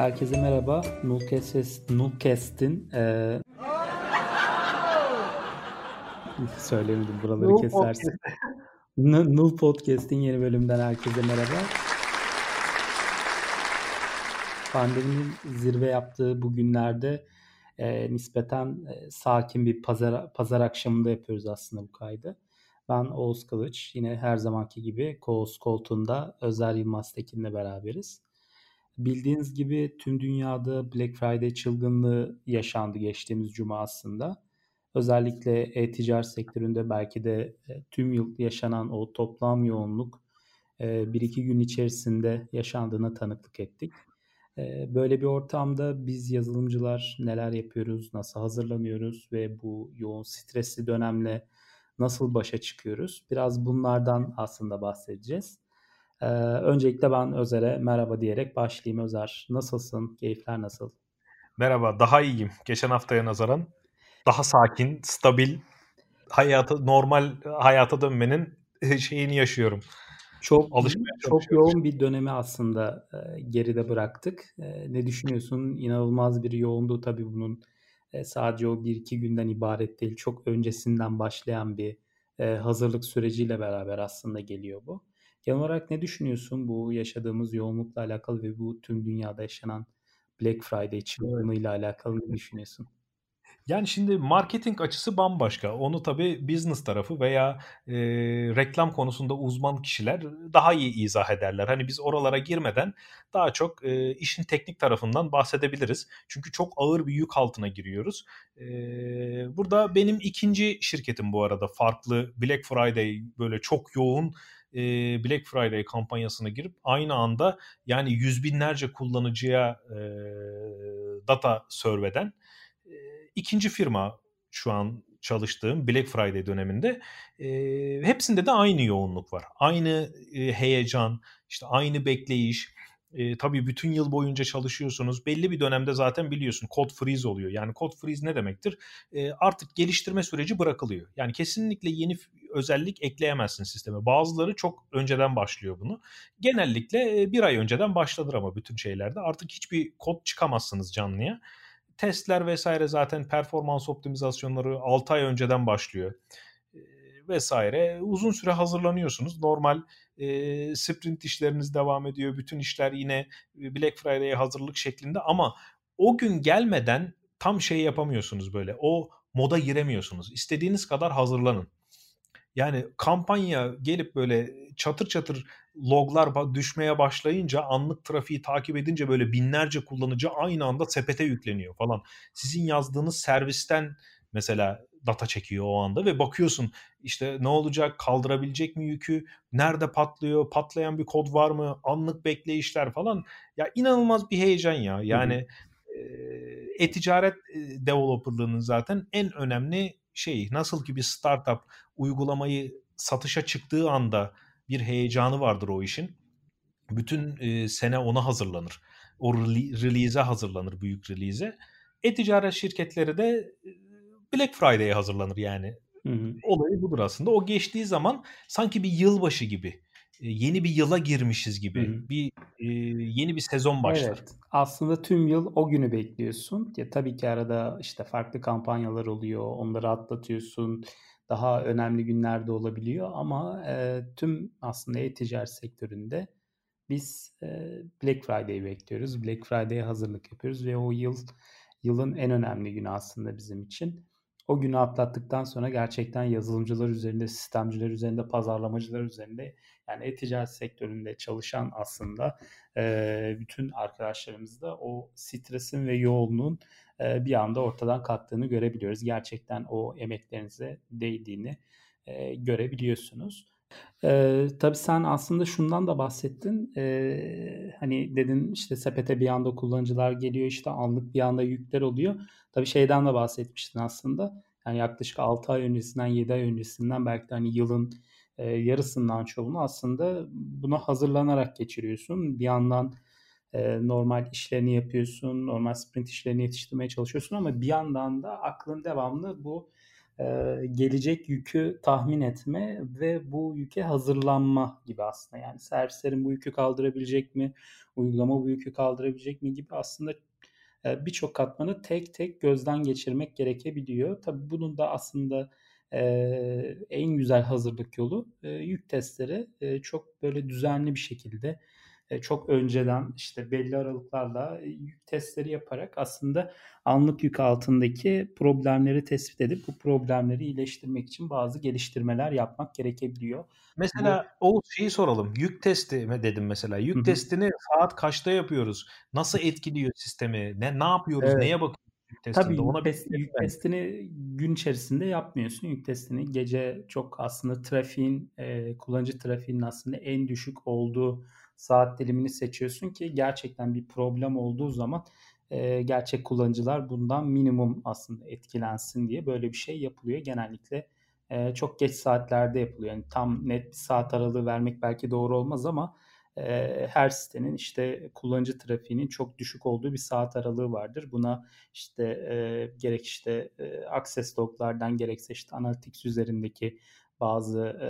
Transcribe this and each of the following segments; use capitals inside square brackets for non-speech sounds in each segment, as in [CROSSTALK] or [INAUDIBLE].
Herkese merhaba. Nulcast, Nulcast'in e... [LAUGHS] söylemedim buraları Null kesersin. N- Null Podcast'in yeni bölümünden herkese merhaba. Pandeminin zirve yaptığı bu günlerde e, nispeten e, sakin bir pazar pazar akşamında yapıyoruz aslında bu kaydı. Ben Oğuz Kılıç. Yine her zamanki gibi Koğuz koltuğunda Özer Yılmaz Tekin'le beraberiz. Bildiğiniz gibi tüm dünyada Black Friday çılgınlığı yaşandı geçtiğimiz cuma aslında. Özellikle e-ticaret sektöründe belki de e, tüm yıl yaşanan o toplam yoğunluk e, bir iki gün içerisinde yaşandığına tanıklık ettik. E, böyle bir ortamda biz yazılımcılar neler yapıyoruz, nasıl hazırlanıyoruz ve bu yoğun stresli dönemle nasıl başa çıkıyoruz? Biraz bunlardan aslında bahsedeceğiz. Ee, öncelikle ben Özer'e merhaba diyerek başlayayım. Özer nasılsın? Keyifler nasıl? Merhaba, daha iyiyim. Geçen haftaya nazaran daha sakin, stabil, hayata normal hayata dönmenin [LAUGHS] şeyini yaşıyorum. Çok çok yoğun bir dönemi aslında e, geride bıraktık. E, ne düşünüyorsun? İnanılmaz bir yoğunluğu tabii bunun e, sadece o bir iki günden ibaret değil. Çok öncesinden başlayan bir e, hazırlık süreciyle beraber aslında geliyor bu. Genel olarak ne düşünüyorsun bu yaşadığımız yoğunlukla alakalı ve bu tüm dünyada yaşanan Black Friday çılgınlığıyla evet. alakalı ne düşünüyorsun? Yani şimdi marketing açısı bambaşka. Onu tabii business tarafı veya e, reklam konusunda uzman kişiler daha iyi izah ederler. Hani biz oralara girmeden daha çok e, işin teknik tarafından bahsedebiliriz. Çünkü çok ağır bir yük altına giriyoruz. E, burada benim ikinci şirketim bu arada farklı Black Friday böyle çok yoğun Black Friday kampanyasına girip aynı anda yani yüz binlerce kullanıcıya e, data serveden ikinci firma şu an çalıştığım Black Friday döneminde e, hepsinde de aynı yoğunluk var. Aynı e, heyecan, işte aynı bekleyiş. E, tabii bütün yıl boyunca çalışıyorsunuz. Belli bir dönemde zaten biliyorsun code freeze oluyor. Yani code freeze ne demektir? E, artık geliştirme süreci bırakılıyor. Yani kesinlikle yeni özellik ekleyemezsin sisteme. Bazıları çok önceden başlıyor bunu. Genellikle bir ay önceden başladır ama bütün şeylerde. Artık hiçbir kod çıkamazsınız canlıya testler vesaire zaten performans optimizasyonları 6 ay önceden başlıyor vesaire. Uzun süre hazırlanıyorsunuz. Normal e, sprint işleriniz devam ediyor. Bütün işler yine Black Friday'e hazırlık şeklinde ama o gün gelmeden tam şey yapamıyorsunuz böyle. O moda giremiyorsunuz. İstediğiniz kadar hazırlanın. Yani kampanya gelip böyle çatır çatır loglar düşmeye başlayınca anlık trafiği takip edince böyle binlerce kullanıcı aynı anda sepete yükleniyor falan. Sizin yazdığınız servisten mesela data çekiyor o anda ve bakıyorsun işte ne olacak kaldırabilecek mi yükü nerede patlıyor patlayan bir kod var mı anlık bekleyişler falan ya inanılmaz bir heyecan ya yani e-ticaret developerlığının zaten en önemli şey nasıl ki bir startup uygulamayı satışa çıktığı anda bir heyecanı vardır o işin. Bütün e, sene ona hazırlanır. O release'e hazırlanır, büyük release'e. E-ticaret şirketleri de Black Friday'e hazırlanır yani. Hı hı. Olayı budur aslında. O geçtiği zaman sanki bir yılbaşı gibi yeni bir yıla girmişiz gibi Hı-hı. bir e, yeni bir sezon başlar. Evet. Aslında tüm yıl o günü bekliyorsun. Ya tabii ki arada işte farklı kampanyalar oluyor. Onları atlatıyorsun. Daha önemli günlerde olabiliyor ama e, tüm aslında e-ticaret sektöründe biz e, Black Friday'i bekliyoruz. Black Friday'e hazırlık yapıyoruz ve o yıl yılın en önemli günü aslında bizim için o günü atlattıktan sonra gerçekten yazılımcılar üzerinde, sistemciler üzerinde, pazarlamacılar üzerinde yani e-ticaret sektöründe çalışan aslında e, bütün arkadaşlarımız da o stresin ve yoğunluğun e, bir anda ortadan kalktığını görebiliyoruz. Gerçekten o emeklerinize değdiğini e, görebiliyorsunuz. Ee, tabii sen aslında şundan da bahsettin. Ee, hani dedin işte sepete bir anda kullanıcılar geliyor işte anlık bir anda yükler oluyor. Tabii şeyden de bahsetmiştin aslında. Yani yaklaşık 6 ay öncesinden 7 ay öncesinden belki de hani yılın e, yarısından çoğunu aslında buna hazırlanarak geçiriyorsun. Bir yandan e, normal işlerini yapıyorsun, normal sprint işlerini yetiştirmeye çalışıyorsun ama bir yandan da aklın devamlı bu gelecek yükü tahmin etme ve bu yüke hazırlanma gibi aslında. Yani servislerin bu yükü kaldırabilecek mi? Uygulama bu yükü kaldırabilecek mi gibi aslında birçok katmanı tek tek gözden geçirmek gerekebiliyor. Tabii bunun da aslında en güzel hazırlık yolu yük testleri çok böyle düzenli bir şekilde çok önceden işte belli aralıklarla yük testleri yaparak aslında anlık yük altındaki problemleri tespit edip bu problemleri iyileştirmek için bazı geliştirmeler yapmak gerekebiliyor. Mesela bu... o şeyi soralım. Yük testi mi dedim mesela. Yük Hı-hı. testini saat kaçta yapıyoruz? Nasıl etkiliyor sistemi? Ne ne yapıyoruz? Evet. Neye bakıyoruz? Yük testinde. Tabii Ona test, yük testini gün içerisinde yapmıyorsun. Yük testini gece çok aslında trafiğin, e, kullanıcı trafiğinin aslında en düşük olduğu saat dilimini seçiyorsun ki gerçekten bir problem olduğu zaman e, gerçek kullanıcılar bundan minimum aslında etkilensin diye böyle bir şey yapılıyor. Genellikle e, çok geç saatlerde yapılıyor. Yani tam net bir saat aralığı vermek belki doğru olmaz ama e, her sitenin işte kullanıcı trafiğinin çok düşük olduğu bir saat aralığı vardır. Buna işte e, gerek işte e, access loglardan gerekse işte analytics üzerindeki bazı e,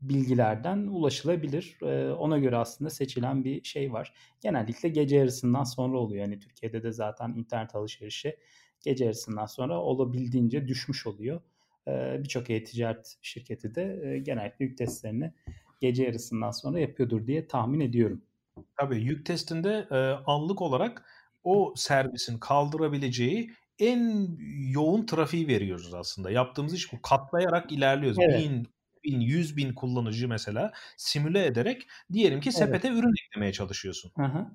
bilgilerden ulaşılabilir. E, ona göre aslında seçilen bir şey var. Genellikle gece yarısından sonra oluyor. Yani Türkiye'de de zaten internet alışverişi gece yarısından sonra olabildiğince düşmüş oluyor. E, Birçok e-ticaret şirketi de e, genellikle yük testlerini gece yarısından sonra yapıyordur diye tahmin ediyorum. Tabii yük testinde e, anlık olarak o servisin kaldırabileceği en yoğun trafiği veriyoruz aslında. Yaptığımız iş bu. Katlayarak ilerliyoruz. Evet. Bin, bin, yüz bin kullanıcı mesela simüle ederek diyelim ki sepete evet. ürün eklemeye çalışıyorsun. Hı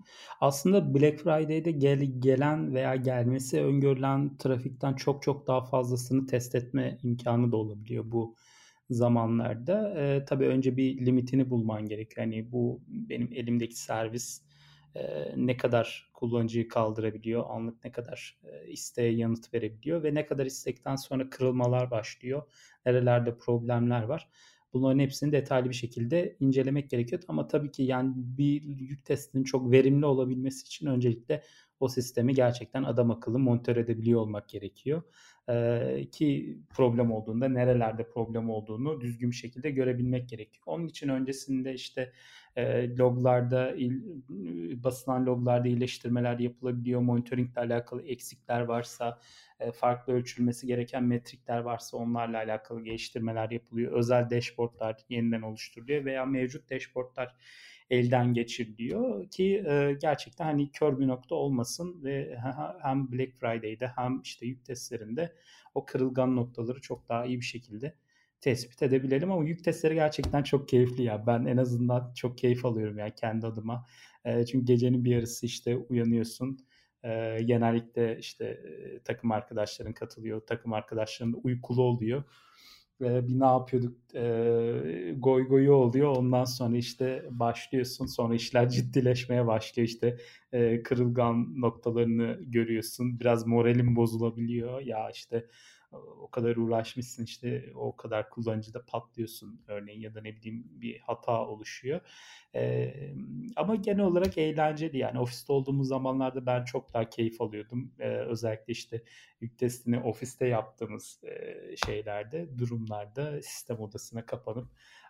Aslında Black Friday'de gel, gelen veya gelmesi öngörülen trafikten çok çok daha fazlasını test etme imkanı da olabiliyor bu zamanlarda. Ee, tabii önce bir limitini bulman gerekiyor. Hani bu benim elimdeki servis ne kadar kullanıcıyı kaldırabiliyor, anlık ne kadar isteğe yanıt verebiliyor ve ne kadar istekten sonra kırılmalar başlıyor, nerelerde problemler var. Bunların hepsini detaylı bir şekilde incelemek gerekiyor. Ama tabii ki yani bir yük testinin çok verimli olabilmesi için öncelikle o sistemi gerçekten adam akıllı monitör edebiliyor olmak gerekiyor. Ee, ki problem olduğunda nerelerde problem olduğunu düzgün bir şekilde görebilmek gerekiyor. Onun için öncesinde işte e, loglarda il, basılan loglarda iyileştirmeler yapılabiliyor. Monitoringle alakalı eksikler varsa e, farklı ölçülmesi gereken metrikler varsa onlarla alakalı geliştirmeler yapılıyor. Özel dashboardlar yeniden oluşturuluyor veya mevcut dashboardlar elden geçiriliyor ki e, gerçekten hani kör bir nokta olmasın ve hem Black Friday'de hem işte yük testlerinde o kırılgan noktaları çok daha iyi bir şekilde tespit edebilelim ama yük testleri gerçekten çok keyifli ya. Ben en azından çok keyif alıyorum yani kendi adıma. E, çünkü gecenin bir yarısı işte uyanıyorsun. E, genellikle işte e, takım arkadaşların katılıyor. Takım arkadaşların da uykulu oluyor e, bir ne yapıyorduk? E, goy goyu oluyor. Ondan sonra işte başlıyorsun. Sonra işler [LAUGHS] ciddileşmeye başlıyor. İşte e, kırılgan noktalarını görüyorsun. Biraz moralin bozulabiliyor. Ya işte o kadar uğraşmışsın işte o kadar kullanıcıda patlıyorsun örneğin ya da ne bileyim bir hata oluşuyor. Ee, ama genel olarak eğlenceli yani ofiste olduğumuz zamanlarda ben çok daha keyif alıyordum. Ee, özellikle işte yük testini ofiste yaptığımız e, şeylerde durumlarda sistem odasına kapanıp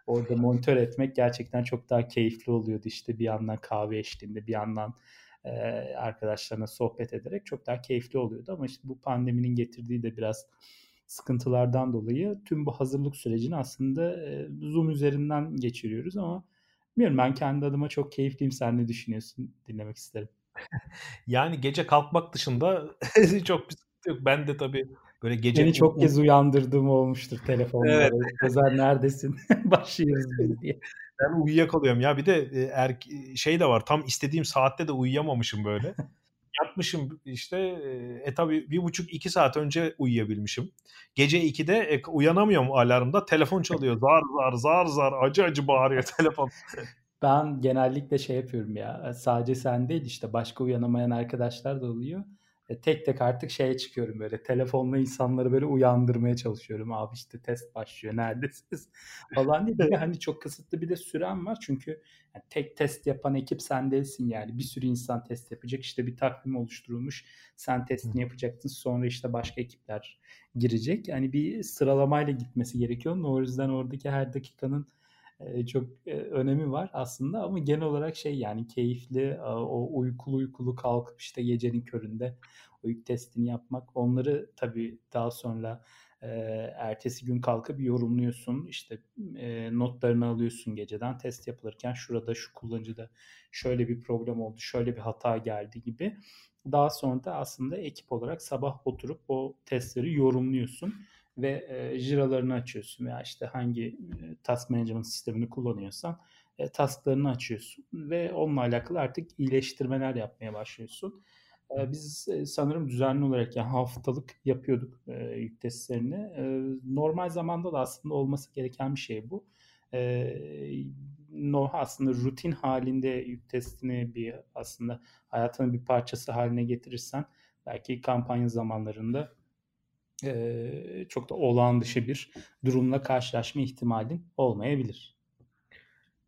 orada monitör etmek gerçekten çok daha keyifli oluyordu işte bir yandan kahve eşliğinde bir yandan e, arkadaşlarına sohbet ederek çok daha keyifli oluyordu. Ama işte bu pandeminin getirdiği de biraz sıkıntılardan dolayı tüm bu hazırlık sürecini aslında e, Zoom üzerinden geçiriyoruz ama bilmiyorum ben kendi adıma çok keyifliyim. Sen ne düşünüyorsun? Dinlemek isterim. [LAUGHS] yani gece kalkmak dışında [LAUGHS] çok bir sıkıntı yok. Ben de tabii böyle gece... Beni çok kez uyandırdığım olmuştur telefonda. Evet. Özel neredesin? [LAUGHS] Başlıyoruz biz diye. Ben uyuyakalıyorum ya bir de er, şey de var tam istediğim saatte de uyuyamamışım böyle. [LAUGHS] Yatmışım işte e tabi bir buçuk iki saat önce uyuyabilmişim. Gece 2'de e, uyanamıyorum alarmda telefon çalıyor zar zar zar zar acı acı bağırıyor [LAUGHS] telefon. Ben genellikle şey yapıyorum ya sadece sen değil işte başka uyanamayan arkadaşlar da oluyor. E, tek tek artık şeye çıkıyorum böyle telefonla insanları böyle uyandırmaya çalışıyorum. Abi işte test başlıyor neredesiniz [LAUGHS] falan diye. De hani çok kısıtlı bir de süren var çünkü yani tek test yapan ekip sen değilsin yani. Bir sürü insan test yapacak işte bir takvim oluşturulmuş. Sen testini yapacaksın sonra işte başka ekipler girecek. Yani bir sıralamayla gitmesi gerekiyor. O yüzden oradaki her dakikanın çok önemi var aslında ama genel olarak şey yani keyifli o uykulu uykulu kalkıp işte gecenin köründe yük testini yapmak. Onları tabii daha sonra ertesi gün kalkıp yorumluyorsun. İşte notlarını alıyorsun geceden. Test yapılırken şurada şu kullanıcıda şöyle bir problem oldu şöyle bir hata geldi gibi. Daha sonra da aslında ekip olarak sabah oturup o testleri yorumluyorsun ve e, jiralarını açıyorsun veya işte hangi e, task management sistemini kullanıyorsan e, tasklarını açıyorsun ve onunla alakalı artık iyileştirmeler yapmaya başlıyorsun. E, biz e, sanırım düzenli olarak yani haftalık yapıyorduk e, yük testlerini. E, normal zamanda da aslında olması gereken bir şey bu. E, no, aslında rutin halinde yük testini bir aslında hayatının bir parçası haline getirirsen belki kampanya zamanlarında e, çok da olağan dışı bir durumla karşılaşma ihtimalin olmayabilir.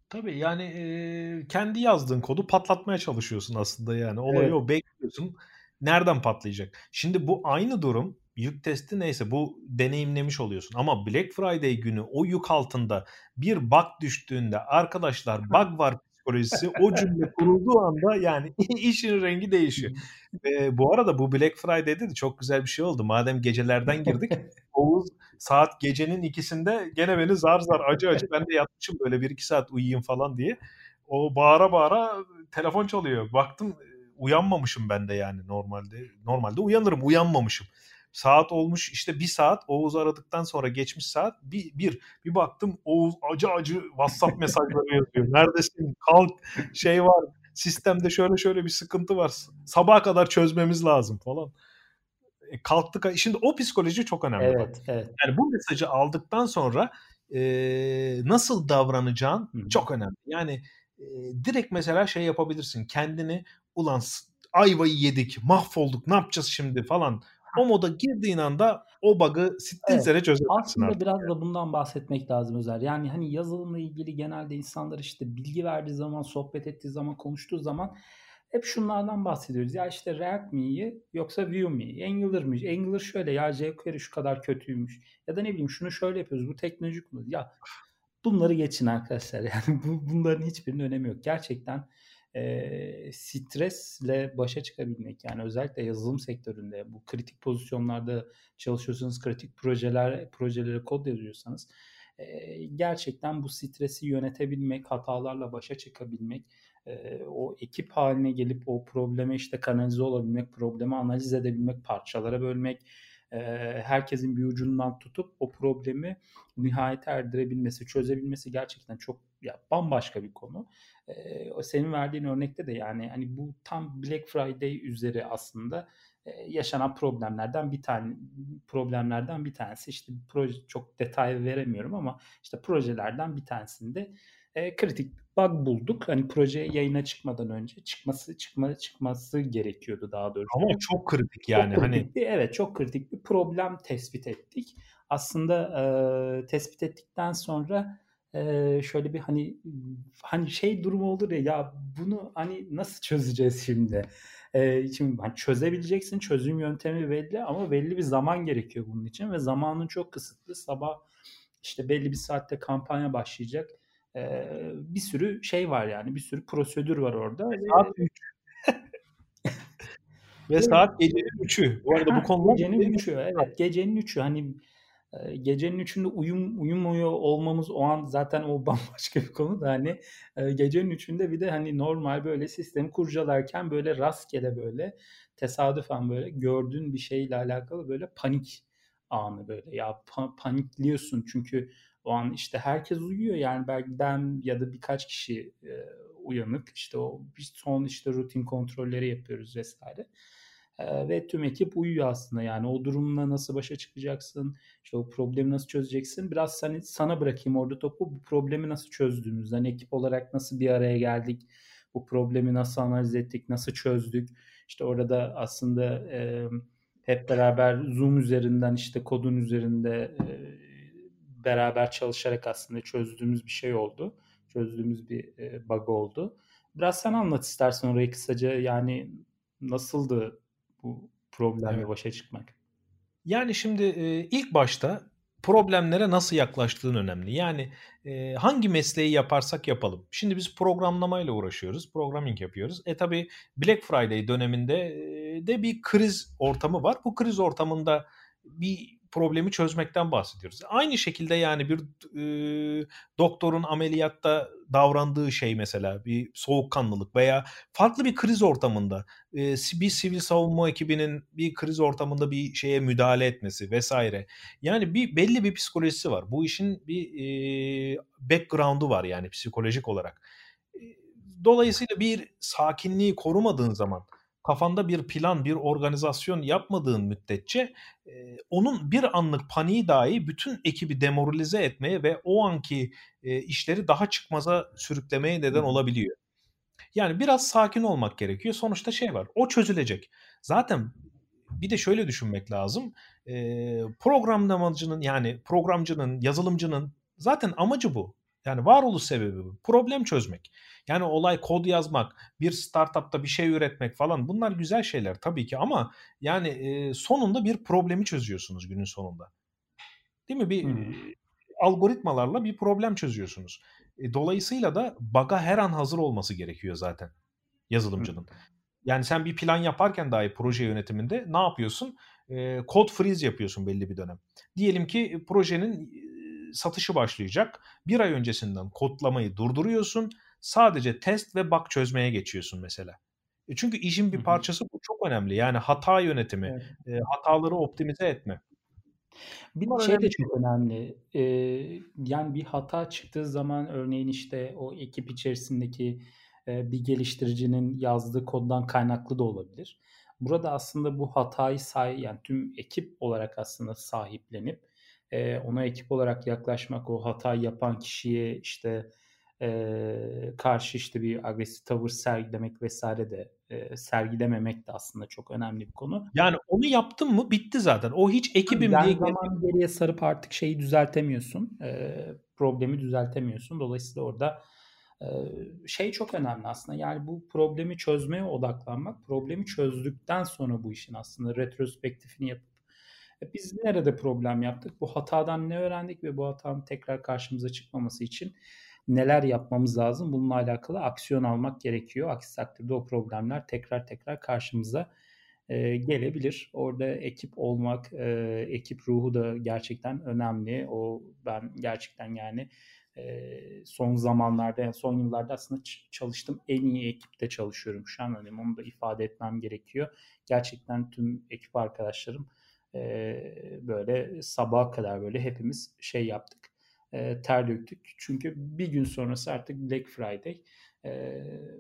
Tabii yani e, kendi yazdığın kodu patlatmaya çalışıyorsun aslında yani. Olayı evet. o bekliyorsun. Nereden patlayacak? Şimdi bu aynı durum yük testi neyse bu deneyimlemiş oluyorsun. Ama Black Friday günü o yük altında bir bug düştüğünde arkadaşlar bug var psikolojisi o cümle kurulduğu anda yani [LAUGHS] işin rengi değişiyor. e, bu arada bu Black Friday'de de çok güzel bir şey oldu. Madem gecelerden girdik [LAUGHS] Oğuz saat gecenin ikisinde gene beni zar zar acı acı ben de yatmışım böyle bir iki saat uyuyayım falan diye. O bağıra bağıra telefon çalıyor. Baktım uyanmamışım ben de yani normalde. Normalde uyanırım uyanmamışım. Saat olmuş işte bir saat Oğuz aradıktan sonra geçmiş saat bir, bir, bir baktım Oğuz acı acı WhatsApp [LAUGHS] mesajları yazıyor. Neredesin? Kalk şey var sistemde şöyle şöyle bir sıkıntı var. Sabaha kadar çözmemiz lazım falan. E, kalktık. Şimdi o psikoloji çok önemli. Evet, evet. Yani bu mesajı aldıktan sonra e, nasıl davranacağın Hı. çok önemli. Yani e, direkt mesela şey yapabilirsin. Kendini ulan ayvayı yedik, mahvolduk, ne yapacağız şimdi falan o moda girdiğin anda o bug'ı sittin evet. sene çözersin Aslında artık. biraz da bundan bahsetmek lazım Özer. Yani hani yazılımla ilgili genelde insanlar işte bilgi verdiği zaman, sohbet ettiği zaman, konuştuğu zaman hep şunlardan bahsediyoruz. Ya işte React mi iyi yoksa Vue mi? Angular mı? Angular şöyle ya jQuery şu kadar kötüymüş. Ya da ne bileyim şunu şöyle yapıyoruz. Bu teknolojik mi? Ya bunları geçin arkadaşlar. [LAUGHS] Yani bu, bunların hiçbirinin önemi yok. Gerçekten e, stresle başa çıkabilmek yani özellikle yazılım sektöründe bu kritik pozisyonlarda çalışıyorsanız kritik projeler projelere kod yazıyorsanız e, gerçekten bu stresi yönetebilmek hatalarla başa çıkabilmek e, o ekip haline gelip o probleme işte kanalize olabilmek problemi analiz edebilmek parçalara bölmek herkesin bir ucundan tutup o problemi nihayete erdirebilmesi, çözebilmesi gerçekten çok ya bambaşka bir konu. Ee, senin verdiğin örnekte de yani hani bu tam Black Friday üzeri aslında yaşanan problemlerden bir tane problemlerden bir tanesi işte proje çok detay veremiyorum ama işte projelerden bir tanesinde e, kritik bug bulduk. Hani proje yayına çıkmadan önce çıkması çıkma çıkması gerekiyordu daha doğrusu. Ama çok kritik yani çok kritik hani evet çok kritik bir problem tespit ettik. Aslında e, tespit ettikten sonra e, şöyle bir hani hani şey durumu olur ya ya bunu hani nasıl çözeceğiz şimdi? E, şimdi hani çözebileceksin çözüm yöntemi belli ama belli bir zaman gerekiyor bunun için ve zamanın çok kısıtlı. Sabah işte belli bir saatte kampanya başlayacak bir sürü şey var yani bir sürü prosedür var orada. Saat 3. [LAUGHS] Ve saat gecenin 3'ü. Bu arada bu konuda gecenin 3'ü evet gecenin 3'ü hani gecenin 3'ünde uyum uyumuyor olmamız o an zaten o [LAUGHS] bambaşka bir konu da hani gecenin 3'ünde bir de hani normal böyle sistemi kurcalarken böyle rastgele böyle tesadüfen böyle gördüğün bir şeyle alakalı böyle panik anı böyle. Ya pa- panikliyorsun çünkü o an işte herkes uyuyor. Yani belki ben ya da birkaç kişi e, uyanık. İşte o bir son işte rutin kontrolleri yapıyoruz vesaire. Ve tüm ekip uyuyor aslında. Yani o durumla nasıl başa çıkacaksın işte o problemi nasıl çözeceksin? Biraz hani sana bırakayım orada topu. Bu problemi nasıl çözdüğümüzden ekip olarak nasıl bir araya geldik? Bu problemi nasıl analiz ettik? Nasıl çözdük? İşte orada aslında e, hep beraber Zoom üzerinden işte kodun üzerinde e, beraber çalışarak aslında çözdüğümüz bir şey oldu. Çözdüğümüz bir e, bug oldu. Biraz sen anlat istersen orayı kısaca. Yani nasıldı bu problemle evet. başa çıkmak? Yani şimdi e, ilk başta problemlere nasıl yaklaştığın önemli. Yani e, hangi mesleği yaparsak yapalım. Şimdi biz programlamayla uğraşıyoruz, programming yapıyoruz. E tabi Black Friday döneminde e, de bir kriz ortamı var. Bu kriz ortamında bir problemi çözmekten bahsediyoruz. Aynı şekilde yani bir e, doktorun ameliyatta davrandığı şey mesela bir soğukkanlılık veya farklı bir kriz ortamında e, bir sivil savunma ekibinin bir kriz ortamında bir şeye müdahale etmesi vesaire. Yani bir belli bir psikolojisi var. Bu işin bir e, background'u var yani psikolojik olarak. Dolayısıyla bir sakinliği korumadığın zaman kafanda bir plan, bir organizasyon yapmadığın müddetçe e, onun bir anlık paniği dahi bütün ekibi demoralize etmeye ve o anki e, işleri daha çıkmaza sürüklemeye neden olabiliyor. Yani biraz sakin olmak gerekiyor. Sonuçta şey var. O çözülecek. Zaten bir de şöyle düşünmek lazım. E, programlamacının yani programcının, yazılımcının zaten amacı bu. Yani varoluş sebebi bu. Problem çözmek. Yani olay kod yazmak, bir startupta bir şey üretmek falan bunlar güzel şeyler tabii ki ama yani e, sonunda bir problemi çözüyorsunuz günün sonunda. Değil mi? Bir hmm. algoritmalarla bir problem çözüyorsunuz. E, dolayısıyla da baga her an hazır olması gerekiyor zaten yazılımcının. Hmm. Yani sen bir plan yaparken dahi proje yönetiminde ne yapıyorsun? E, code freeze yapıyorsun belli bir dönem. Diyelim ki projenin satışı başlayacak. Bir ay öncesinden kodlamayı durduruyorsun. Sadece test ve bug çözmeye geçiyorsun mesela. E çünkü işin bir parçası bu çok önemli. Yani hata yönetimi, evet. e, hataları optimize etme. Bir Bunlar şey önemli. de çok önemli. Ee, yani bir hata çıktığı zaman örneğin işte o ekip içerisindeki e, bir geliştiricinin yazdığı koddan kaynaklı da olabilir. Burada aslında bu hatayı say yani tüm ekip olarak aslında sahiplenip e, ona ekip olarak yaklaşmak, o hata yapan kişiye işte e, karşı işte bir agresif tavır sergilemek vesaire de e, sergilememek de aslında çok önemli bir konu. Yani onu yaptın mı bitti zaten. O hiç ekibim yani diye zaman geriye sarıp artık şeyi düzeltemiyorsun. E, problemi düzeltemiyorsun. Dolayısıyla orada e, şey çok önemli aslında. Yani bu problemi çözmeye odaklanmak. Problemi çözdükten sonra bu işin aslında retrospektifini yapıp biz nerede problem yaptık? Bu hatadan ne öğrendik ve bu hatanın tekrar karşımıza çıkmaması için neler yapmamız lazım? Bununla alakalı aksiyon almak gerekiyor. Aksi takdirde o problemler tekrar tekrar karşımıza e, gelebilir. Orada ekip olmak, e, ekip ruhu da gerçekten önemli. O ben gerçekten yani e, son zamanlarda, yani son yıllarda aslında çalıştım en iyi ekipte çalışıyorum şu an. Hani onu da ifade etmem gerekiyor. Gerçekten tüm ekip arkadaşlarım e, böyle sabaha kadar böyle hepimiz şey yaptık. E, ter döktük. Çünkü bir gün sonrası artık Black Friday e,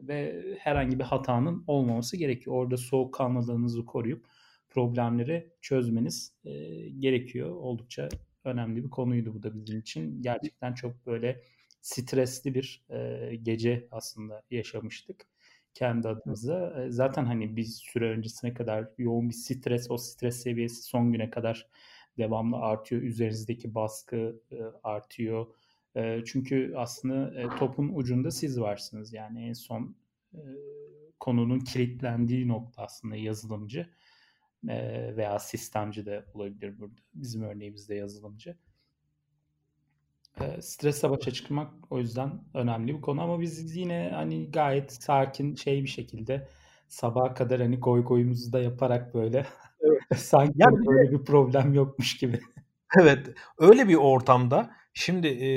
ve herhangi bir hatanın olmaması gerekiyor. Orada soğukkanlılığınızı koruyup problemleri çözmeniz e, gerekiyor. Oldukça önemli bir konuydu bu da bizim için. Gerçekten çok böyle stresli bir e, gece aslında yaşamıştık kendi adımıza. Zaten hani bir süre öncesine kadar yoğun bir stres, o stres seviyesi son güne kadar devamlı artıyor. Üzerinizdeki baskı artıyor. Çünkü aslında topun ucunda siz varsınız. Yani en son konunun kilitlendiği nokta aslında yazılımcı veya sistemci de olabilir burada. Bizim örneğimizde yazılımcı. E, stresle başa çıkmak o yüzden önemli bir konu ama biz yine hani gayet sakin şey bir şekilde sabaha kadar hani goy goyumuzu da yaparak böyle evet. [LAUGHS] sanki yani böyle bir problem yokmuş gibi. Evet öyle bir ortamda şimdi e,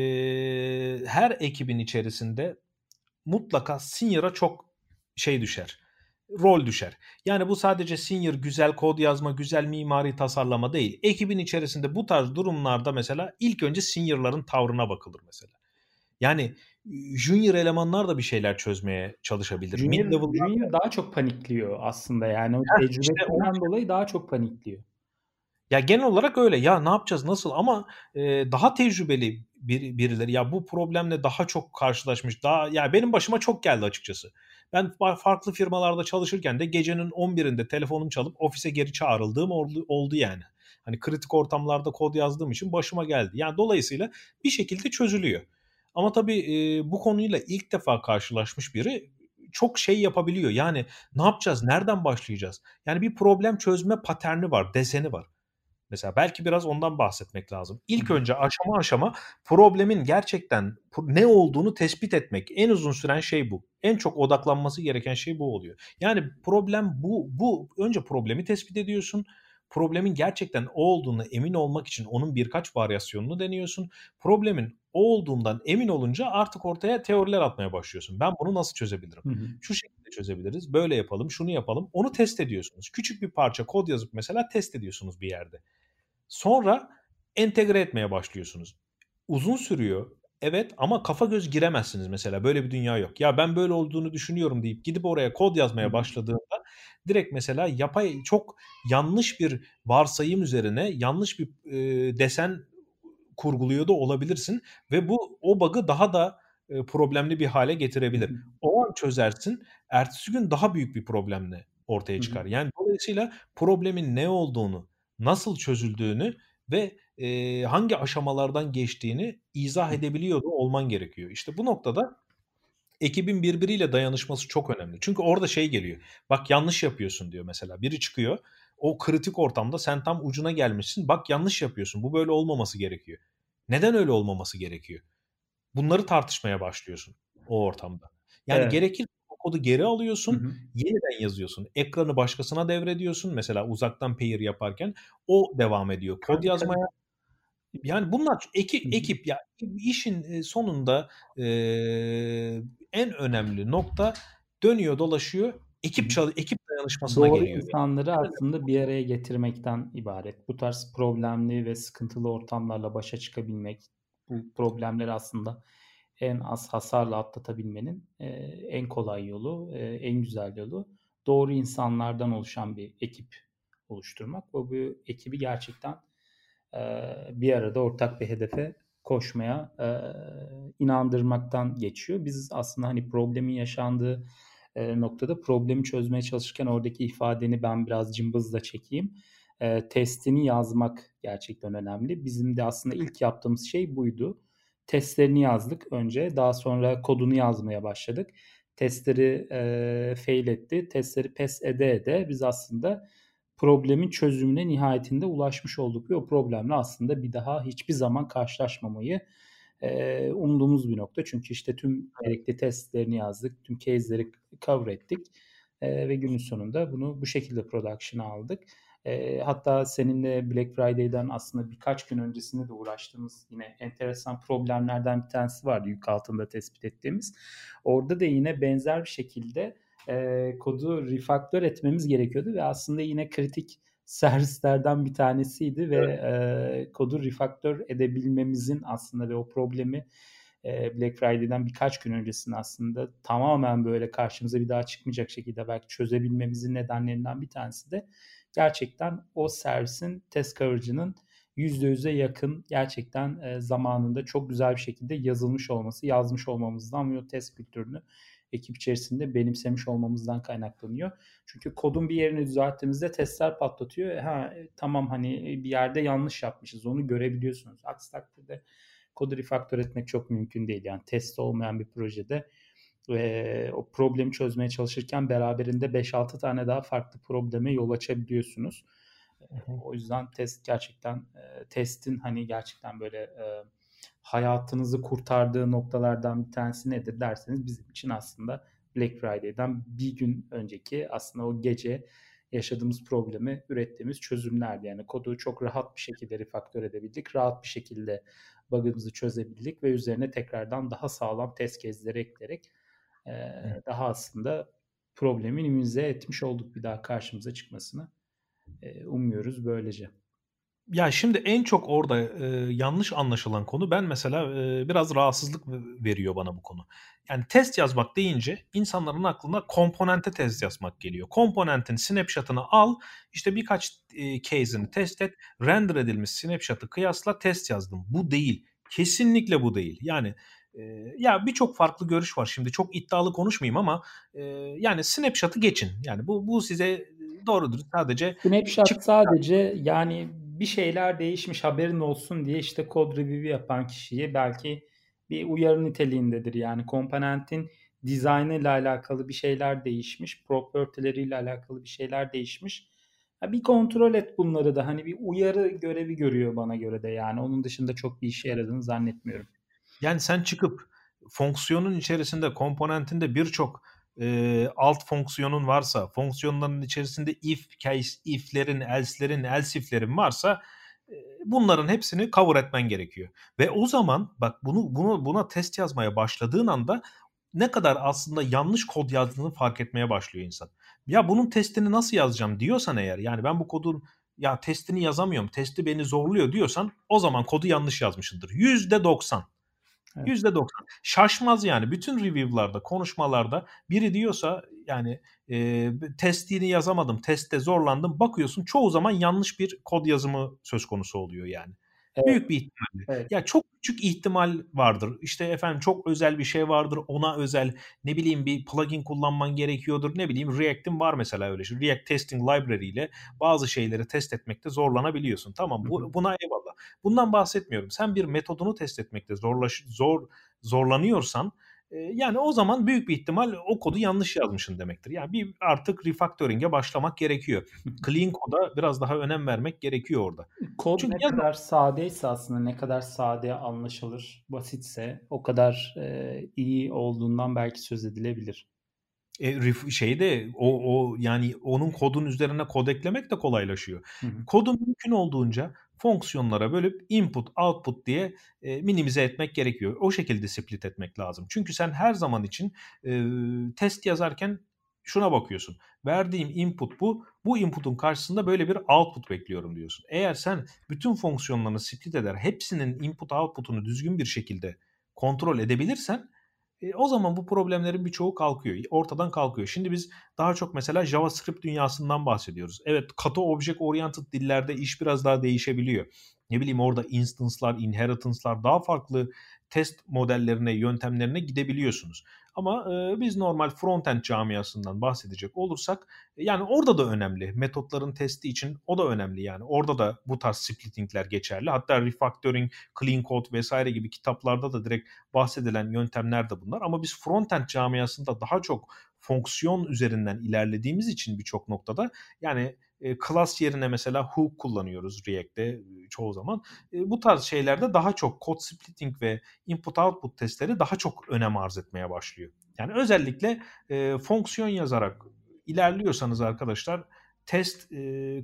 her ekibin içerisinde mutlaka senior'a çok şey düşer rol düşer. Yani bu sadece senior güzel kod yazma, güzel mimari tasarlama değil. Ekibin içerisinde bu tarz durumlarda mesela ilk önce senior'ların tavrına bakılır mesela. Yani junior elemanlar da bir şeyler çözmeye çalışabilir. Junior, junior daha çok panikliyor aslında yani o tecrübesinden işte dolayı daha çok panikliyor. Ya genel olarak öyle. Ya ne yapacağız nasıl ama e, daha tecrübeli bir, birileri ya bu problemle daha çok karşılaşmış. Daha ya benim başıma çok geldi açıkçası. Ben farklı firmalarda çalışırken de gecenin 11'inde telefonum çalıp ofise geri çağrıldığım oldu, yani. Hani kritik ortamlarda kod yazdığım için başıma geldi. Yani dolayısıyla bir şekilde çözülüyor. Ama tabii e, bu konuyla ilk defa karşılaşmış biri çok şey yapabiliyor. Yani ne yapacağız? Nereden başlayacağız? Yani bir problem çözme paterni var, deseni var. Mesela belki biraz ondan bahsetmek lazım. İlk önce aşama aşama problemin gerçekten ne olduğunu tespit etmek. En uzun süren şey bu. En çok odaklanması gereken şey bu oluyor. Yani problem bu bu önce problemi tespit ediyorsun problemin gerçekten o olduğunu emin olmak için onun birkaç varyasyonunu deniyorsun. Problemin o olduğundan emin olunca artık ortaya teoriler atmaya başlıyorsun. Ben bunu nasıl çözebilirim? Hı hı. Şu şekilde çözebiliriz. Böyle yapalım, şunu yapalım. Onu test ediyorsunuz. Küçük bir parça kod yazıp mesela test ediyorsunuz bir yerde. Sonra entegre etmeye başlıyorsunuz. Uzun sürüyor. Evet ama kafa göz giremezsiniz mesela. Böyle bir dünya yok. Ya ben böyle olduğunu düşünüyorum deyip gidip oraya kod yazmaya başladığında direkt mesela yapay çok yanlış bir varsayım üzerine yanlış bir e, desen kurguluyor da olabilirsin ve bu o bug'ı daha da e, problemli bir hale getirebilir. O an çözersin, ertesi gün daha büyük bir problemle ortaya çıkar. Yani dolayısıyla problemin ne olduğunu, nasıl çözüldüğünü ve e, hangi aşamalardan geçtiğini izah edebiliyor da olman gerekiyor. İşte bu noktada ekibin birbiriyle dayanışması çok önemli. Çünkü orada şey geliyor. Bak yanlış yapıyorsun diyor mesela. Biri çıkıyor. O kritik ortamda sen tam ucuna gelmişsin. Bak yanlış yapıyorsun. Bu böyle olmaması gerekiyor. Neden öyle olmaması gerekiyor? Bunları tartışmaya başlıyorsun o ortamda. Yani evet. gerekir kodu geri alıyorsun, hı hı. yeniden yazıyorsun. Ekranı başkasına devrediyorsun. Mesela uzaktan pair yaparken o devam ediyor. Kod yazmaya yani bunlar ekip, ekip ya işin sonunda e, en önemli nokta dönüyor dolaşıyor ekip çalı ekip dayanışmasına Doğru geliyor. insanları aslında bir araya getirmekten ibaret. Bu tarz problemli ve sıkıntılı ortamlarla başa çıkabilmek, bu problemleri aslında en az hasarla atlatabilmenin en kolay yolu, en güzel yolu doğru insanlardan oluşan bir ekip oluşturmak ve bu ekibi gerçekten bir arada ortak bir hedefe koşmaya inandırmaktan geçiyor. Biz aslında hani problemin yaşandığı noktada problemi çözmeye çalışırken oradaki ifadeni ben biraz cımbızla çekeyim. testini yazmak gerçekten önemli. Bizim de aslında ilk yaptığımız şey buydu. Testlerini yazdık önce. Daha sonra kodunu yazmaya başladık. Testleri e, fail etti. Testleri pes ede ede biz aslında problemin çözümüne nihayetinde ulaşmış olduk ve o problemle aslında bir daha hiçbir zaman karşılaşmamayı e, umduğumuz bir nokta. Çünkü işte tüm gerekli testlerini yazdık, tüm case'leri cover ettik e, ve günün sonunda bunu bu şekilde production'a aldık. E, hatta seninle Black Friday'den aslında birkaç gün öncesinde de uğraştığımız yine enteresan problemlerden bir tanesi vardı yük altında tespit ettiğimiz. Orada da yine benzer bir şekilde e, kodu refaktör etmemiz gerekiyordu ve aslında yine kritik servislerden bir tanesiydi ve evet. e, kodu refaktör edebilmemizin aslında ve o problemi e, Black Friday'den birkaç gün öncesinde aslında tamamen böyle karşımıza bir daha çıkmayacak şekilde belki çözebilmemizin nedenlerinden bir tanesi de gerçekten o servisin test coverage'ının %100'e yakın gerçekten e, zamanında çok güzel bir şekilde yazılmış olması, yazmış olmamızdan ve test kültürünü ekip içerisinde benimsemiş olmamızdan kaynaklanıyor. Çünkü kodun bir yerini düzelttiğimizde testler patlatıyor. Ha, e, tamam hani bir yerde yanlış yapmışız onu görebiliyorsunuz. Aksi takdirde kodu refaktör etmek çok mümkün değil. Yani test olmayan bir projede e, o problemi çözmeye çalışırken beraberinde 5-6 tane daha farklı probleme yol açabiliyorsunuz. O yüzden test gerçekten e, testin hani gerçekten böyle e, hayatınızı kurtardığı noktalardan bir tanesi nedir derseniz bizim için aslında Black Friday'den bir gün önceki aslında o gece yaşadığımız problemi ürettiğimiz çözümlerdi. Yani kodu çok rahat bir şekilde refaktör edebildik. Rahat bir şekilde bug'ımızı çözebildik ve üzerine tekrardan daha sağlam test case'leri ekleyerek e, daha aslında problemi minimize etmiş olduk bir daha karşımıza çıkmasını. E, umuyoruz böylece. Ya şimdi en çok orada e, yanlış anlaşılan konu ben mesela e, biraz rahatsızlık veriyor bana bu konu. Yani test yazmak deyince insanların aklına komponente test yazmak geliyor. Komponentin snapshot'ını al, işte birkaç e, case'ini test et, render edilmiş snapshot'ı kıyasla test yazdım. Bu değil. Kesinlikle bu değil. Yani E, ya birçok farklı görüş var. Şimdi çok iddialı konuşmayayım ama e, yani snapshot'ı geçin. Yani bu bu size doğrudur. Sadece snapshot çık- sadece yani bir şeyler değişmiş haberin olsun diye işte kod review yapan kişiye belki bir uyarı niteliğindedir. Yani komponentin dizaynı ile alakalı bir şeyler değişmiş, propertileriyle alakalı bir şeyler değişmiş. Ya bir kontrol et bunları da hani bir uyarı görevi görüyor bana göre de yani onun dışında çok bir işe yaradığını zannetmiyorum. Yani sen çıkıp fonksiyonun içerisinde komponentinde birçok e, alt fonksiyonun varsa, fonksiyonların içerisinde if case, if'lerin, else'lerin, else if'lerin varsa e, bunların hepsini cover etmen gerekiyor. Ve o zaman bak bunu bunu buna test yazmaya başladığın anda ne kadar aslında yanlış kod yazdığını fark etmeye başlıyor insan. Ya bunun testini nasıl yazacağım diyorsan eğer yani ben bu kodun ya testini yazamıyorum, testi beni zorluyor diyorsan o zaman kodu yanlış yazmışındır. %90. Evet. %90. Şaşmaz yani. Bütün review'larda, konuşmalarda biri diyorsa yani e, testini yazamadım, testte zorlandım. Bakıyorsun çoğu zaman yanlış bir kod yazımı söz konusu oluyor yani. Evet. Büyük bir ihtimalle. Evet. Ya çok küçük ihtimal vardır. İşte efendim çok özel bir şey vardır. Ona özel ne bileyim bir plugin kullanman gerekiyordur. Ne bileyim React'in var mesela öyle şey. React Testing Library ile bazı şeyleri test etmekte zorlanabiliyorsun. Tamam bu, buna eyvallah. Bundan bahsetmiyorum. Sen bir metodunu test etmekte zorlaş, zor zorlanıyorsan yani o zaman büyük bir ihtimal o kodu yanlış yazmışsın demektir. Yani bir artık refactoring'e başlamak gerekiyor. [LAUGHS] Clean koda biraz daha önem vermek gerekiyor orada. Kod Çünkü ne ya... kadar sadeyse aslında ne kadar sade anlaşılır, basitse o kadar e, iyi olduğundan belki söz edilebilir. E, şeyde o, o yani onun kodun üzerine kod eklemek de kolaylaşıyor. Hı hı. Kodu mümkün olduğunca fonksiyonlara bölüp input output diye e, minimize etmek gerekiyor. O şekilde split etmek lazım. Çünkü sen her zaman için e, test yazarken şuna bakıyorsun. Verdiğim input bu. Bu input'un karşısında böyle bir output bekliyorum diyorsun. Eğer sen bütün fonksiyonlarını split eder, hepsinin input output'unu düzgün bir şekilde kontrol edebilirsen e, o zaman bu problemlerin birçoğu kalkıyor. Ortadan kalkıyor. Şimdi biz daha çok mesela JavaScript dünyasından bahsediyoruz. Evet katı object oriented dillerde iş biraz daha değişebiliyor. Ne bileyim orada instance'lar, inheritance'lar daha farklı test modellerine, yöntemlerine gidebiliyorsunuz. Ama e, biz normal frontend camiasından bahsedecek olursak e, yani orada da önemli. Metotların testi için o da önemli yani. Orada da bu tarz splittingler geçerli. Hatta refactoring, clean code vesaire gibi kitaplarda da direkt bahsedilen yöntemler de bunlar. Ama biz frontend camiasında daha çok fonksiyon üzerinden ilerlediğimiz için birçok noktada yani e, class yerine mesela hook kullanıyoruz React'te çoğu zaman. E, bu tarz şeylerde daha çok code splitting ve input output testleri daha çok önem arz etmeye başlıyor. Yani özellikle e, fonksiyon yazarak ilerliyorsanız arkadaşlar test e,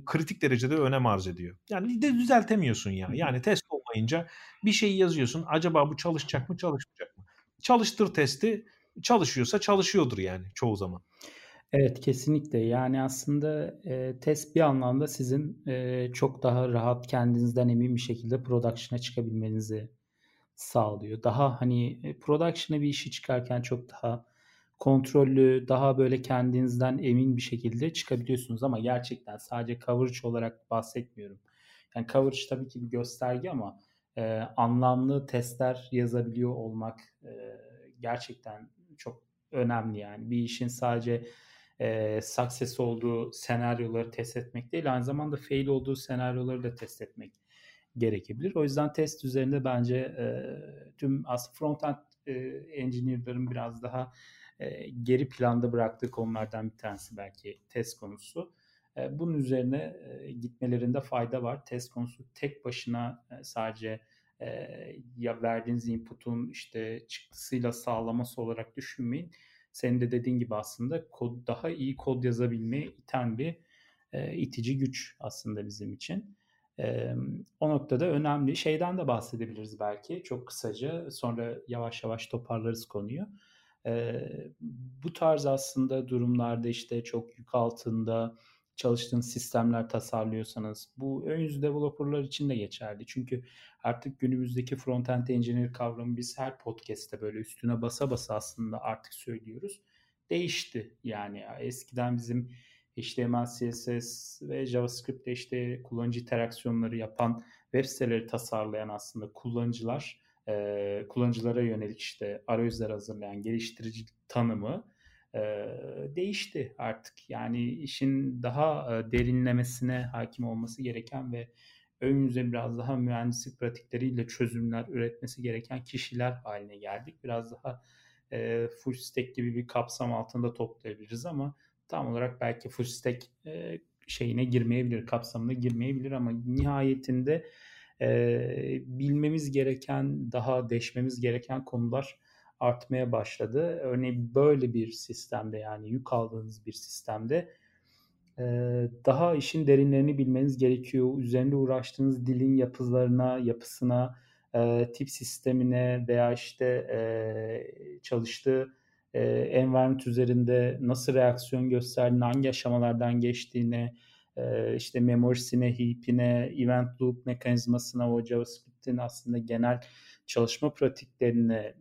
kritik derecede önem arz ediyor. Yani de düzeltemiyorsun ya. Yani test olmayınca bir şey yazıyorsun. Acaba bu çalışacak mı, çalışmayacak mı? Çalıştır testi. Çalışıyorsa çalışıyordur yani çoğu zaman. Evet, kesinlikle. Yani aslında, eee, test bir anlamda sizin, eee, çok daha rahat kendinizden emin bir şekilde production'a çıkabilmenizi sağlıyor. Daha, hani, eee, production'a bir işi çıkarken çok daha kontrollü, daha böyle kendinizden emin bir şekilde çıkabiliyorsunuz ama gerçekten sadece coverage olarak bahsetmiyorum. Yani coverage tabii ki bir gösterge ama, eee, anlamlı testler yazabiliyor olmak, eee, gerçekten çok önemli yani. Bir işin sadece e, success olduğu senaryoları test etmek değil aynı zamanda fail olduğu senaryoları da test etmek gerekebilir. O yüzden test üzerinde bence e, tüm aslında frontend e, engineer'ların biraz daha e, geri planda bıraktığı konulardan bir tanesi belki test konusu. E, bunun üzerine e, gitmelerinde fayda var. Test konusu tek başına e, sadece e, ya verdiğiniz input'un işte çıktısıyla sağlaması olarak düşünmeyin senin de dediğin gibi aslında kod daha iyi kod yazabilmeye iten bir e, itici güç aslında bizim için. E, o noktada önemli şeyden de bahsedebiliriz belki çok kısaca sonra yavaş yavaş toparlarız konuyu. E, bu tarz aslında durumlarda işte çok yük altında çalıştığınız sistemler tasarlıyorsanız bu ön yüz developerlar için de geçerli. Çünkü artık günümüzdeki front-end engineer kavramı biz her podcast'te böyle üstüne basa basa aslında artık söylüyoruz. Değişti yani eskiden bizim HTML, CSS ve JavaScript'te işte kullanıcı interaksiyonları yapan web siteleri tasarlayan aslında kullanıcılar e, kullanıcılara yönelik işte arayüzler hazırlayan geliştirici tanımı değişti artık. Yani işin daha derinlemesine hakim olması gereken ve ön yüze biraz daha mühendislik pratikleriyle çözümler üretmesi gereken kişiler haline geldik. Biraz daha e, full stack gibi bir kapsam altında toplayabiliriz ama tam olarak belki full stack e, şeyine girmeyebilir, kapsamına girmeyebilir ama nihayetinde e, bilmemiz gereken, daha deşmemiz gereken konular artmaya başladı. Örneğin böyle bir sistemde yani yük aldığınız bir sistemde e, daha işin derinlerini bilmeniz gerekiyor. Üzerinde uğraştığınız dilin yapılarına, yapısına, e, tip sistemine veya işte e, çalıştığı environment üzerinde nasıl reaksiyon gösterdiğini, hangi aşamalardan geçtiğini, işte memorisine, heap'ine, event loop mekanizmasına, o JavaScript'in aslında genel çalışma pratiklerine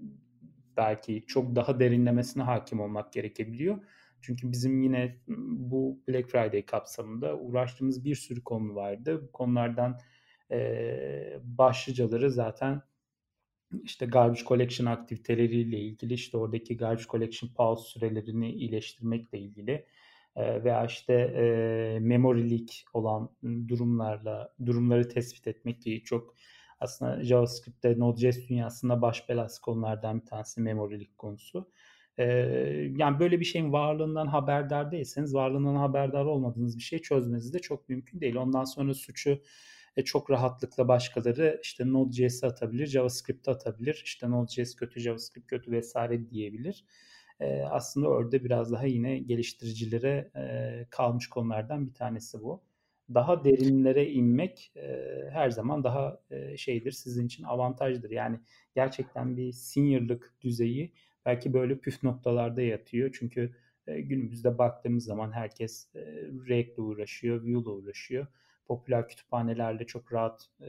belki çok daha derinlemesine hakim olmak gerekebiliyor. Çünkü bizim yine bu Black Friday kapsamında uğraştığımız bir sürü konu vardı. Bu konulardan e, başlıcaları zaten işte garbage collection aktiviteleriyle ilgili işte oradaki garbage collection pause sürelerini iyileştirmekle ilgili e, veya işte e, memory leak olan durumlarla durumları tespit etmek gibi çok aslında JavaScript'te Node.js dünyasında baş belası konulardan bir tanesi memory leak konusu. E, yani böyle bir şeyin varlığından haberdar değilseniz varlığından haberdar olmadığınız bir şey çözmeniz de çok mümkün değil. Ondan sonra suçu e, çok rahatlıkla başkaları işte Node.js'e atabilir, JavaScript'e atabilir. İşte Node.js kötü, JavaScript kötü vesaire diyebilir. E, aslında orada biraz daha yine geliştiricilere e, kalmış konulardan bir tanesi bu. Daha derinlere inmek e, her zaman daha e, şeydir, sizin için avantajdır. Yani gerçekten bir seniorlık düzeyi belki böyle püf noktalarda yatıyor. Çünkü e, günümüzde baktığımız zaman herkes e, React'le uğraşıyor, Vue'la uğraşıyor popüler kütüphanelerle çok rahat e,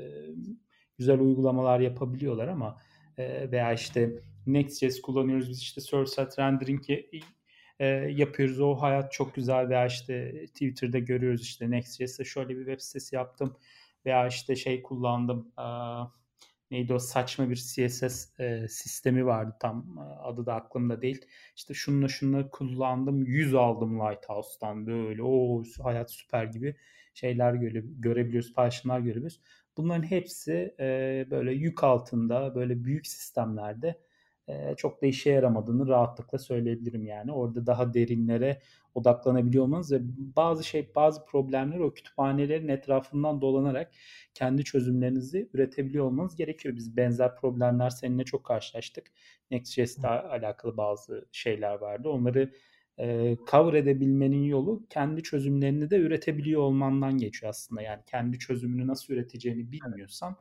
güzel uygulamalar yapabiliyorlar ama e, veya işte Next.js kullanıyoruz biz işte server-side rendering'i e, yapıyoruz. O hayat çok güzel veya işte Twitter'da görüyoruz işte Next.js'te şöyle bir web sitesi yaptım veya işte şey kullandım e, neydi o saçma bir CSS e, sistemi vardı tam e, adı da aklımda değil. İşte şununla şununla kullandım 100 aldım Lighthouse'dan böyle o hayat süper gibi şeyler göre, görebiliyoruz, paylaşımlar görebiliyoruz. Bunların hepsi e, böyle yük altında, böyle büyük sistemlerde çok da işe yaramadığını rahatlıkla söyleyebilirim yani. Orada daha derinlere odaklanabiliyor olmanız ve bazı şey bazı problemleri o kütüphanelerin etrafından dolanarak kendi çözümlerinizi üretebiliyor olmanız gerekiyor. Biz benzer problemler seninle çok karşılaştık. Next.js'le alakalı bazı şeyler vardı. Onları e, cover edebilmenin yolu kendi çözümlerini de üretebiliyor olmandan geçiyor aslında. Yani kendi çözümünü nasıl üreteceğini bilmiyorsan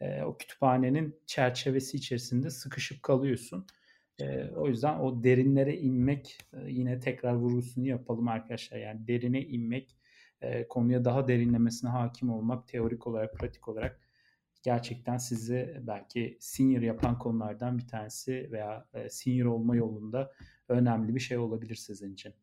e, o kütüphanenin çerçevesi içerisinde sıkışıp kalıyorsun. E, o yüzden o derinlere inmek e, yine tekrar vurgusunu yapalım arkadaşlar. Yani derine inmek, e, konuya daha derinlemesine hakim olmak teorik olarak, pratik olarak gerçekten sizi belki senior yapan konulardan bir tanesi veya senior olma yolunda önemli bir şey olabilir sizin için.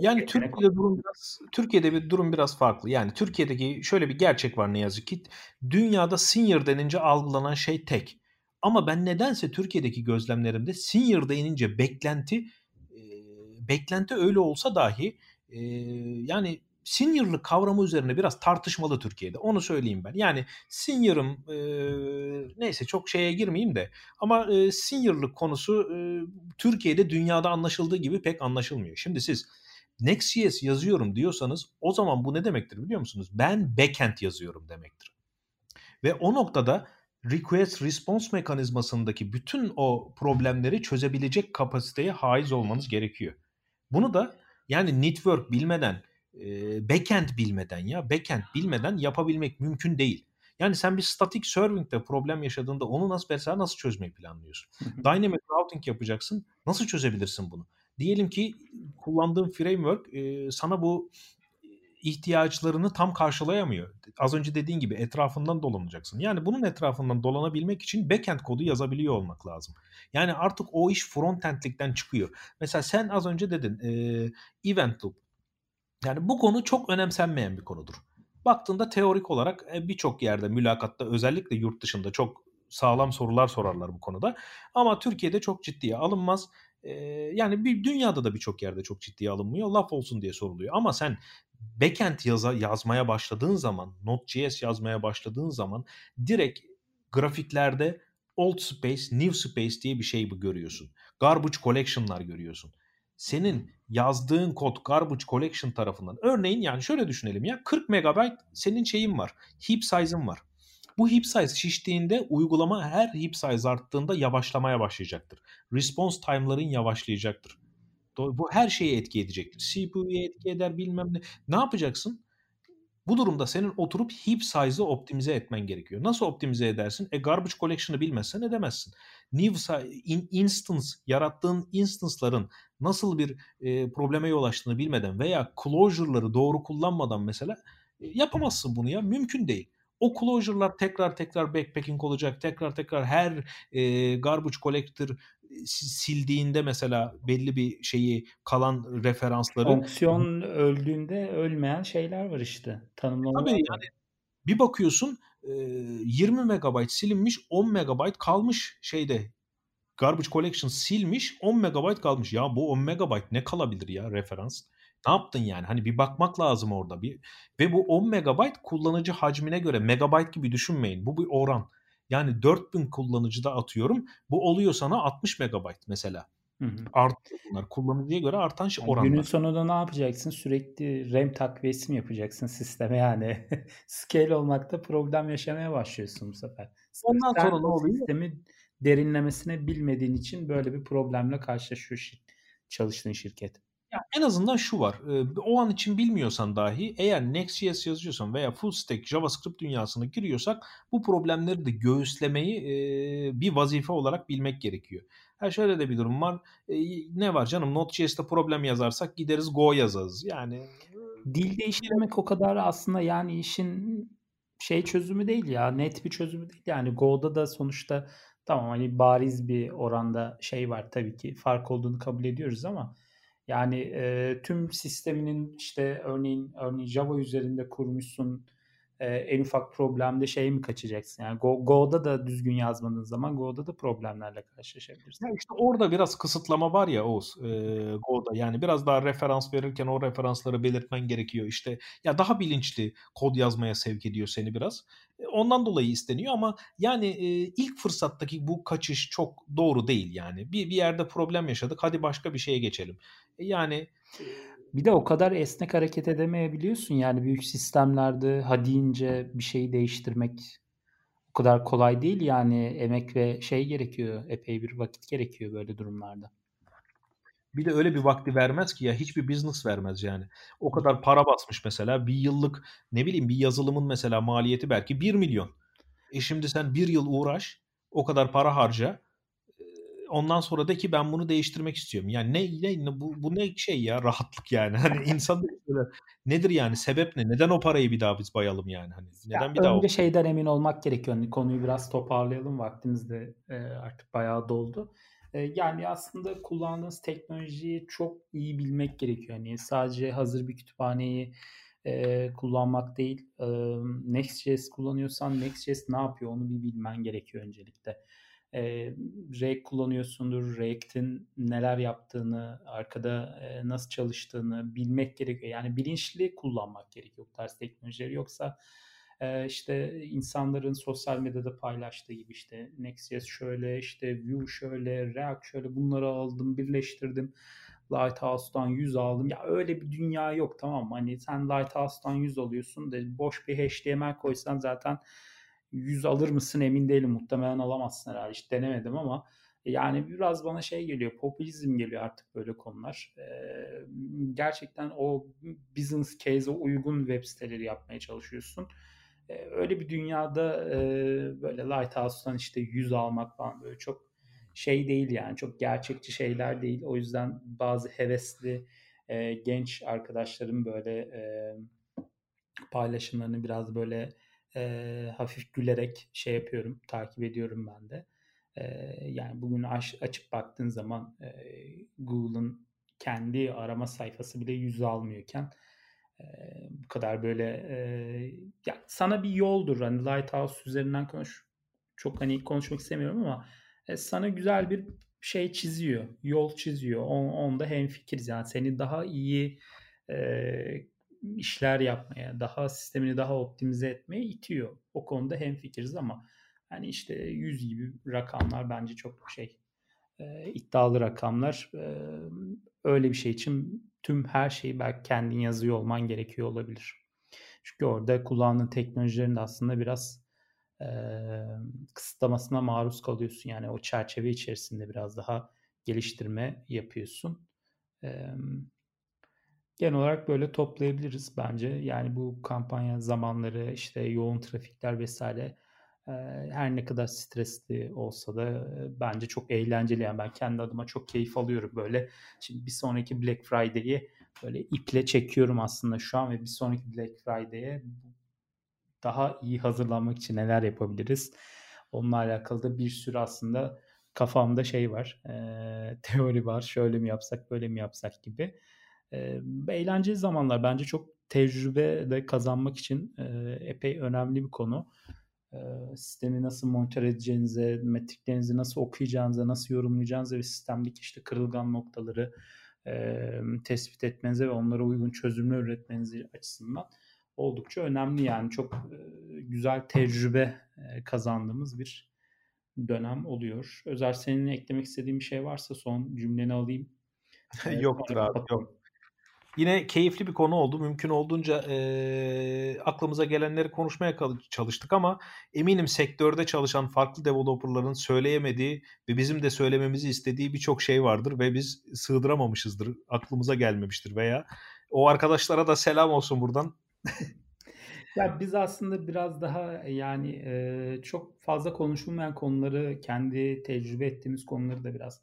Yani Türkiye'de durum biraz Türkiye'de bir durum biraz farklı. Yani Türkiye'deki şöyle bir gerçek var ne yazık ki. Dünyada senior denince algılanan şey tek. Ama ben nedense Türkiye'deki gözlemlerimde senior denince beklenti e, beklenti öyle olsa dahi e, yani seniorlık kavramı üzerine biraz tartışmalı Türkiye'de. Onu söyleyeyim ben. Yani senior'ım e, neyse çok şeye girmeyeyim de ama e, seniorlık konusu e, Türkiye'de dünyada anlaşıldığı gibi pek anlaşılmıyor. Şimdi siz Next.js yazıyorum diyorsanız o zaman bu ne demektir biliyor musunuz? Ben backend yazıyorum demektir. Ve o noktada request response mekanizmasındaki bütün o problemleri çözebilecek kapasiteye haiz olmanız gerekiyor. Bunu da yani network bilmeden backend bilmeden ya backend bilmeden yapabilmek mümkün değil. Yani sen bir static serving'de problem yaşadığında onu nasıl mesela nasıl çözmeyi planlıyorsun? Dynamic routing yapacaksın. Nasıl çözebilirsin bunu? Diyelim ki kullandığın framework e, sana bu ihtiyaçlarını tam karşılayamıyor. Az önce dediğin gibi etrafından dolanacaksın. Yani bunun etrafından dolanabilmek için backend kodu yazabiliyor olmak lazım. Yani artık o iş frontendlikten çıkıyor. Mesela sen az önce dedin e, event loop. Yani bu konu çok önemsenmeyen bir konudur. Baktığında teorik olarak e, birçok yerde mülakatta özellikle yurt dışında çok sağlam sorular sorarlar bu konuda. Ama Türkiye'de çok ciddiye alınmaz. Yani bir dünyada da birçok yerde çok ciddiye alınmıyor. Laf olsun diye soruluyor. Ama sen backend yaza, yazmaya başladığın zaman, Node.js yazmaya başladığın zaman direkt grafiklerde old space, new space diye bir şey görüyorsun. Garbage collection'lar görüyorsun. Senin yazdığın kod garbage collection tarafından örneğin yani şöyle düşünelim ya 40 megabayt senin şeyin var. Heap size'ın var. Bu heap size şiştiğinde uygulama her heap size arttığında yavaşlamaya başlayacaktır. Response time'ların yavaşlayacaktır. Bu her şeye etki edecektir. CPU'ya etki eder bilmem ne. Ne yapacaksın? Bu durumda senin oturup heap size'ı optimize etmen gerekiyor. Nasıl optimize edersin? E garbage collection'ı bilmezsen edemezsin. New in, instance yarattığın instance'ların nasıl bir e, probleme yol açtığını bilmeden veya closure'ları doğru kullanmadan mesela e, yapamazsın bunu ya. Mümkün değil. O closure'lar tekrar tekrar backpacking olacak. Tekrar tekrar her e, garbage collector sildiğinde mesela belli bir şeyi kalan referansları fonksiyon öldüğünde ölmeyen şeyler var işte. Tanımlamalar Tabii yani bir bakıyorsun 20 megabayt silinmiş 10 megabayt kalmış şeyde garbage collection silmiş 10 megabayt kalmış. Ya bu 10 megabayt ne kalabilir ya referans? Ne yaptın yani? Hani bir bakmak lazım orada bir ve bu 10 megabayt kullanıcı hacmine göre megabayt gibi düşünmeyin. Bu bir oran. Yani 4000 kullanıcıda atıyorum. Bu oluyor sana 60 megabayt mesela. Hı hı. Artıyor bunlar. Kullanıcıya göre artan şey oranlar. Günün sonunda ne yapacaksın? Sürekli RAM takviyesi mi yapacaksın sisteme yani? [LAUGHS] Scale olmakta problem yaşamaya başlıyorsun bu sefer. Ondan Sen sonra ne oluyor? Sistemi derinlemesine bilmediğin için böyle bir problemle karşılaşıyor çalıştığın şirket. En azından şu var. O an için bilmiyorsan dahi eğer Next.js yazıyorsan veya full stack JavaScript dünyasına giriyorsak bu problemleri de göğüslemeyi bir vazife olarak bilmek gerekiyor. Ha şöyle de bir durum var. Ne var canım Node.js'te problem yazarsak gideriz Go yazarız. Yani dil değiştirmek o kadar aslında yani işin şey çözümü değil ya. Net bir çözümü değil. Yani Go'da da sonuçta tamam hani bariz bir oranda şey var tabii ki fark olduğunu kabul ediyoruz ama yani e, tüm sisteminin işte örneğin örneğin Java üzerinde kurmuşsun e, en ufak problemde şey mi kaçacaksın? Yani Go, Go'da da düzgün yazmadığın zaman Go'da da problemlerle karşılaşabilirsin. Ya işte orada biraz kısıtlama var ya Oğuz e, Go'da. Yani biraz daha referans verirken o referansları belirtmen gerekiyor. İşte ya daha bilinçli kod yazmaya sevk ediyor seni biraz. E, ondan dolayı isteniyor ama yani e, ilk fırsattaki bu kaçış çok doğru değil yani. Bir, bir yerde problem yaşadık hadi başka bir şeye geçelim. E, yani bir de o kadar esnek hareket edemeyebiliyorsun. Yani büyük sistemlerde ha deyince bir şeyi değiştirmek o kadar kolay değil. Yani emek ve şey gerekiyor. Epey bir vakit gerekiyor böyle durumlarda. Bir de öyle bir vakti vermez ki ya hiçbir business vermez yani. O kadar para basmış mesela bir yıllık ne bileyim bir yazılımın mesela maliyeti belki 1 milyon. E şimdi sen bir yıl uğraş o kadar para harca ondan sonra da ki ben bunu değiştirmek istiyorum. Yani ne, ne bu, bu ne şey ya rahatlık yani. [LAUGHS] Hani insan böyle nedir yani sebep ne? Neden o parayı bir daha biz bayalım yani? Hani neden ya bir daha Önce şeyden emin olmak gerekiyor. Hani konuyu biraz toparlayalım. Vaktimiz de e, artık bayağı doldu. E, yani aslında kullandığınız teknolojiyi çok iyi bilmek gerekiyor. Yani sadece hazır bir kütüphaneyi e, kullanmak değil. E, Next.js kullanıyorsan Next.js ne yapıyor onu bir bilmen gerekiyor öncelikle e, React kullanıyorsundur. React'in neler yaptığını, arkada e, nasıl çalıştığını bilmek gerekiyor. Yani bilinçli kullanmak gerekiyor bu tarz teknolojileri. Yoksa e, işte insanların sosyal medyada paylaştığı gibi işte Next.js şöyle, işte Vue şöyle, React şöyle bunları aldım, birleştirdim. Lighthouse'dan 100 aldım. Ya öyle bir dünya yok tamam mı? Hani sen Lighthouse'dan 100 alıyorsun da boş bir HTML koysan zaten 100 alır mısın emin değilim. Muhtemelen alamazsın herhalde. Hiç denemedim ama yani biraz bana şey geliyor, popülizm geliyor artık böyle konular. Ee, gerçekten o business case'e uygun web siteleri yapmaya çalışıyorsun. Ee, öyle bir dünyada e, böyle Lighthouse'dan işte 100 almak falan böyle çok şey değil yani. Çok gerçekçi şeyler değil. O yüzden bazı hevesli e, genç arkadaşlarım böyle e, paylaşımlarını biraz böyle e, hafif gülerek şey yapıyorum, takip ediyorum ben de. E, yani bugün aç, açıp baktığın zaman e, Google'ın kendi arama sayfası bile yüz almıyorken e, bu kadar böyle e, ya sana bir yoldur. Hani Lighthouse üzerinden konuş çok hani konuşmak istemiyorum ama e, sana güzel bir şey çiziyor, yol çiziyor. On, onda hemfikiriz yani seni daha iyi e, işler yapmaya, daha sistemini daha optimize etmeye itiyor. O konuda hemfikiriz ama hani işte 100 gibi rakamlar bence çok şey e, iddialı rakamlar. E, öyle bir şey için tüm her şeyi belki kendin yazıyor olman gerekiyor olabilir. Çünkü orada kullandığın teknolojilerin de aslında biraz e, kısıtlamasına maruz kalıyorsun. Yani o çerçeve içerisinde biraz daha geliştirme yapıyorsun. E, genel olarak böyle toplayabiliriz bence. Yani bu kampanya zamanları işte yoğun trafikler vesaire her ne kadar stresli olsa da bence çok eğlenceli. Yani ben kendi adıma çok keyif alıyorum böyle. Şimdi bir sonraki Black Friday'i böyle iple çekiyorum aslında şu an ve bir sonraki Black Friday'e daha iyi hazırlanmak için neler yapabiliriz? Onunla alakalı da bir sürü aslında kafamda şey var. E, teori var. Şöyle mi yapsak, böyle mi yapsak gibi. E, eğlenceli zamanlar. Bence çok tecrübe de kazanmak için e, epey önemli bir konu. E, sistemi nasıl monitör edeceğinize, metriklerinizi nasıl okuyacağınıza, nasıl yorumlayacağınıza ve sistemdeki işte kırılgan noktaları e, tespit etmenize ve onlara uygun çözümler üretmeniz açısından oldukça önemli yani çok e, güzel tecrübe e, kazandığımız bir dönem oluyor. Özer senin eklemek istediğin bir şey varsa son cümleni alayım. [LAUGHS] Yoktur abi yok. Yine keyifli bir konu oldu. Mümkün olduğunca e, aklımıza gelenleri konuşmaya çalıştık ama eminim sektörde çalışan farklı developerların söyleyemediği ve bizim de söylememizi istediği birçok şey vardır ve biz sığdıramamışızdır. Aklımıza gelmemiştir veya o arkadaşlara da selam olsun buradan. ya biz aslında biraz daha yani e, çok fazla konuşulmayan konuları kendi tecrübe ettiğimiz konuları da biraz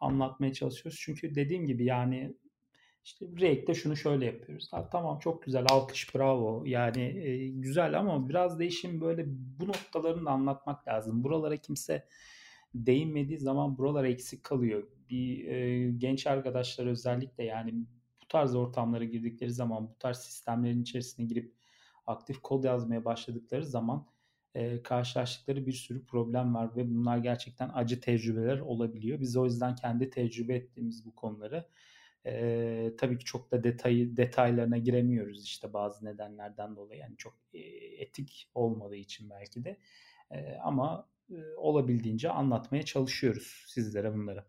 anlatmaya çalışıyoruz. Çünkü dediğim gibi yani işte React'te şunu şöyle yapıyoruz. Ha, tamam çok güzel alkış bravo yani e, güzel ama biraz da işin böyle bu noktalarını da anlatmak lazım. Buralara kimse değinmediği zaman buralar eksik kalıyor. Bir e, genç arkadaşlar özellikle yani bu tarz ortamlara girdikleri zaman bu tarz sistemlerin içerisine girip aktif kod yazmaya başladıkları zaman e, karşılaştıkları bir sürü problem var ve bunlar gerçekten acı tecrübeler olabiliyor. Biz o yüzden kendi tecrübe ettiğimiz bu konuları e, tabii ki çok da detayı detaylarına giremiyoruz işte bazı nedenlerden dolayı yani çok e, etik olmadığı için belki de e, ama e, olabildiğince anlatmaya çalışıyoruz sizlere bunları.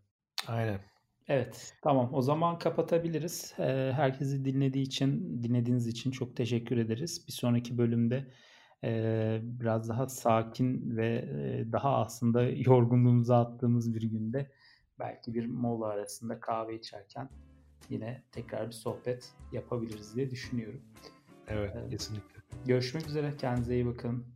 Aynen. Evet, tamam. O zaman kapatabiliriz. Herkesi dinlediği için, dinlediğiniz için çok teşekkür ederiz. Bir sonraki bölümde biraz daha sakin ve daha aslında yorgunluğumuzu attığımız bir günde belki bir mola arasında kahve içerken yine tekrar bir sohbet yapabiliriz diye düşünüyorum. Evet, kesinlikle. Görüşmek üzere. Kendinize iyi bakın.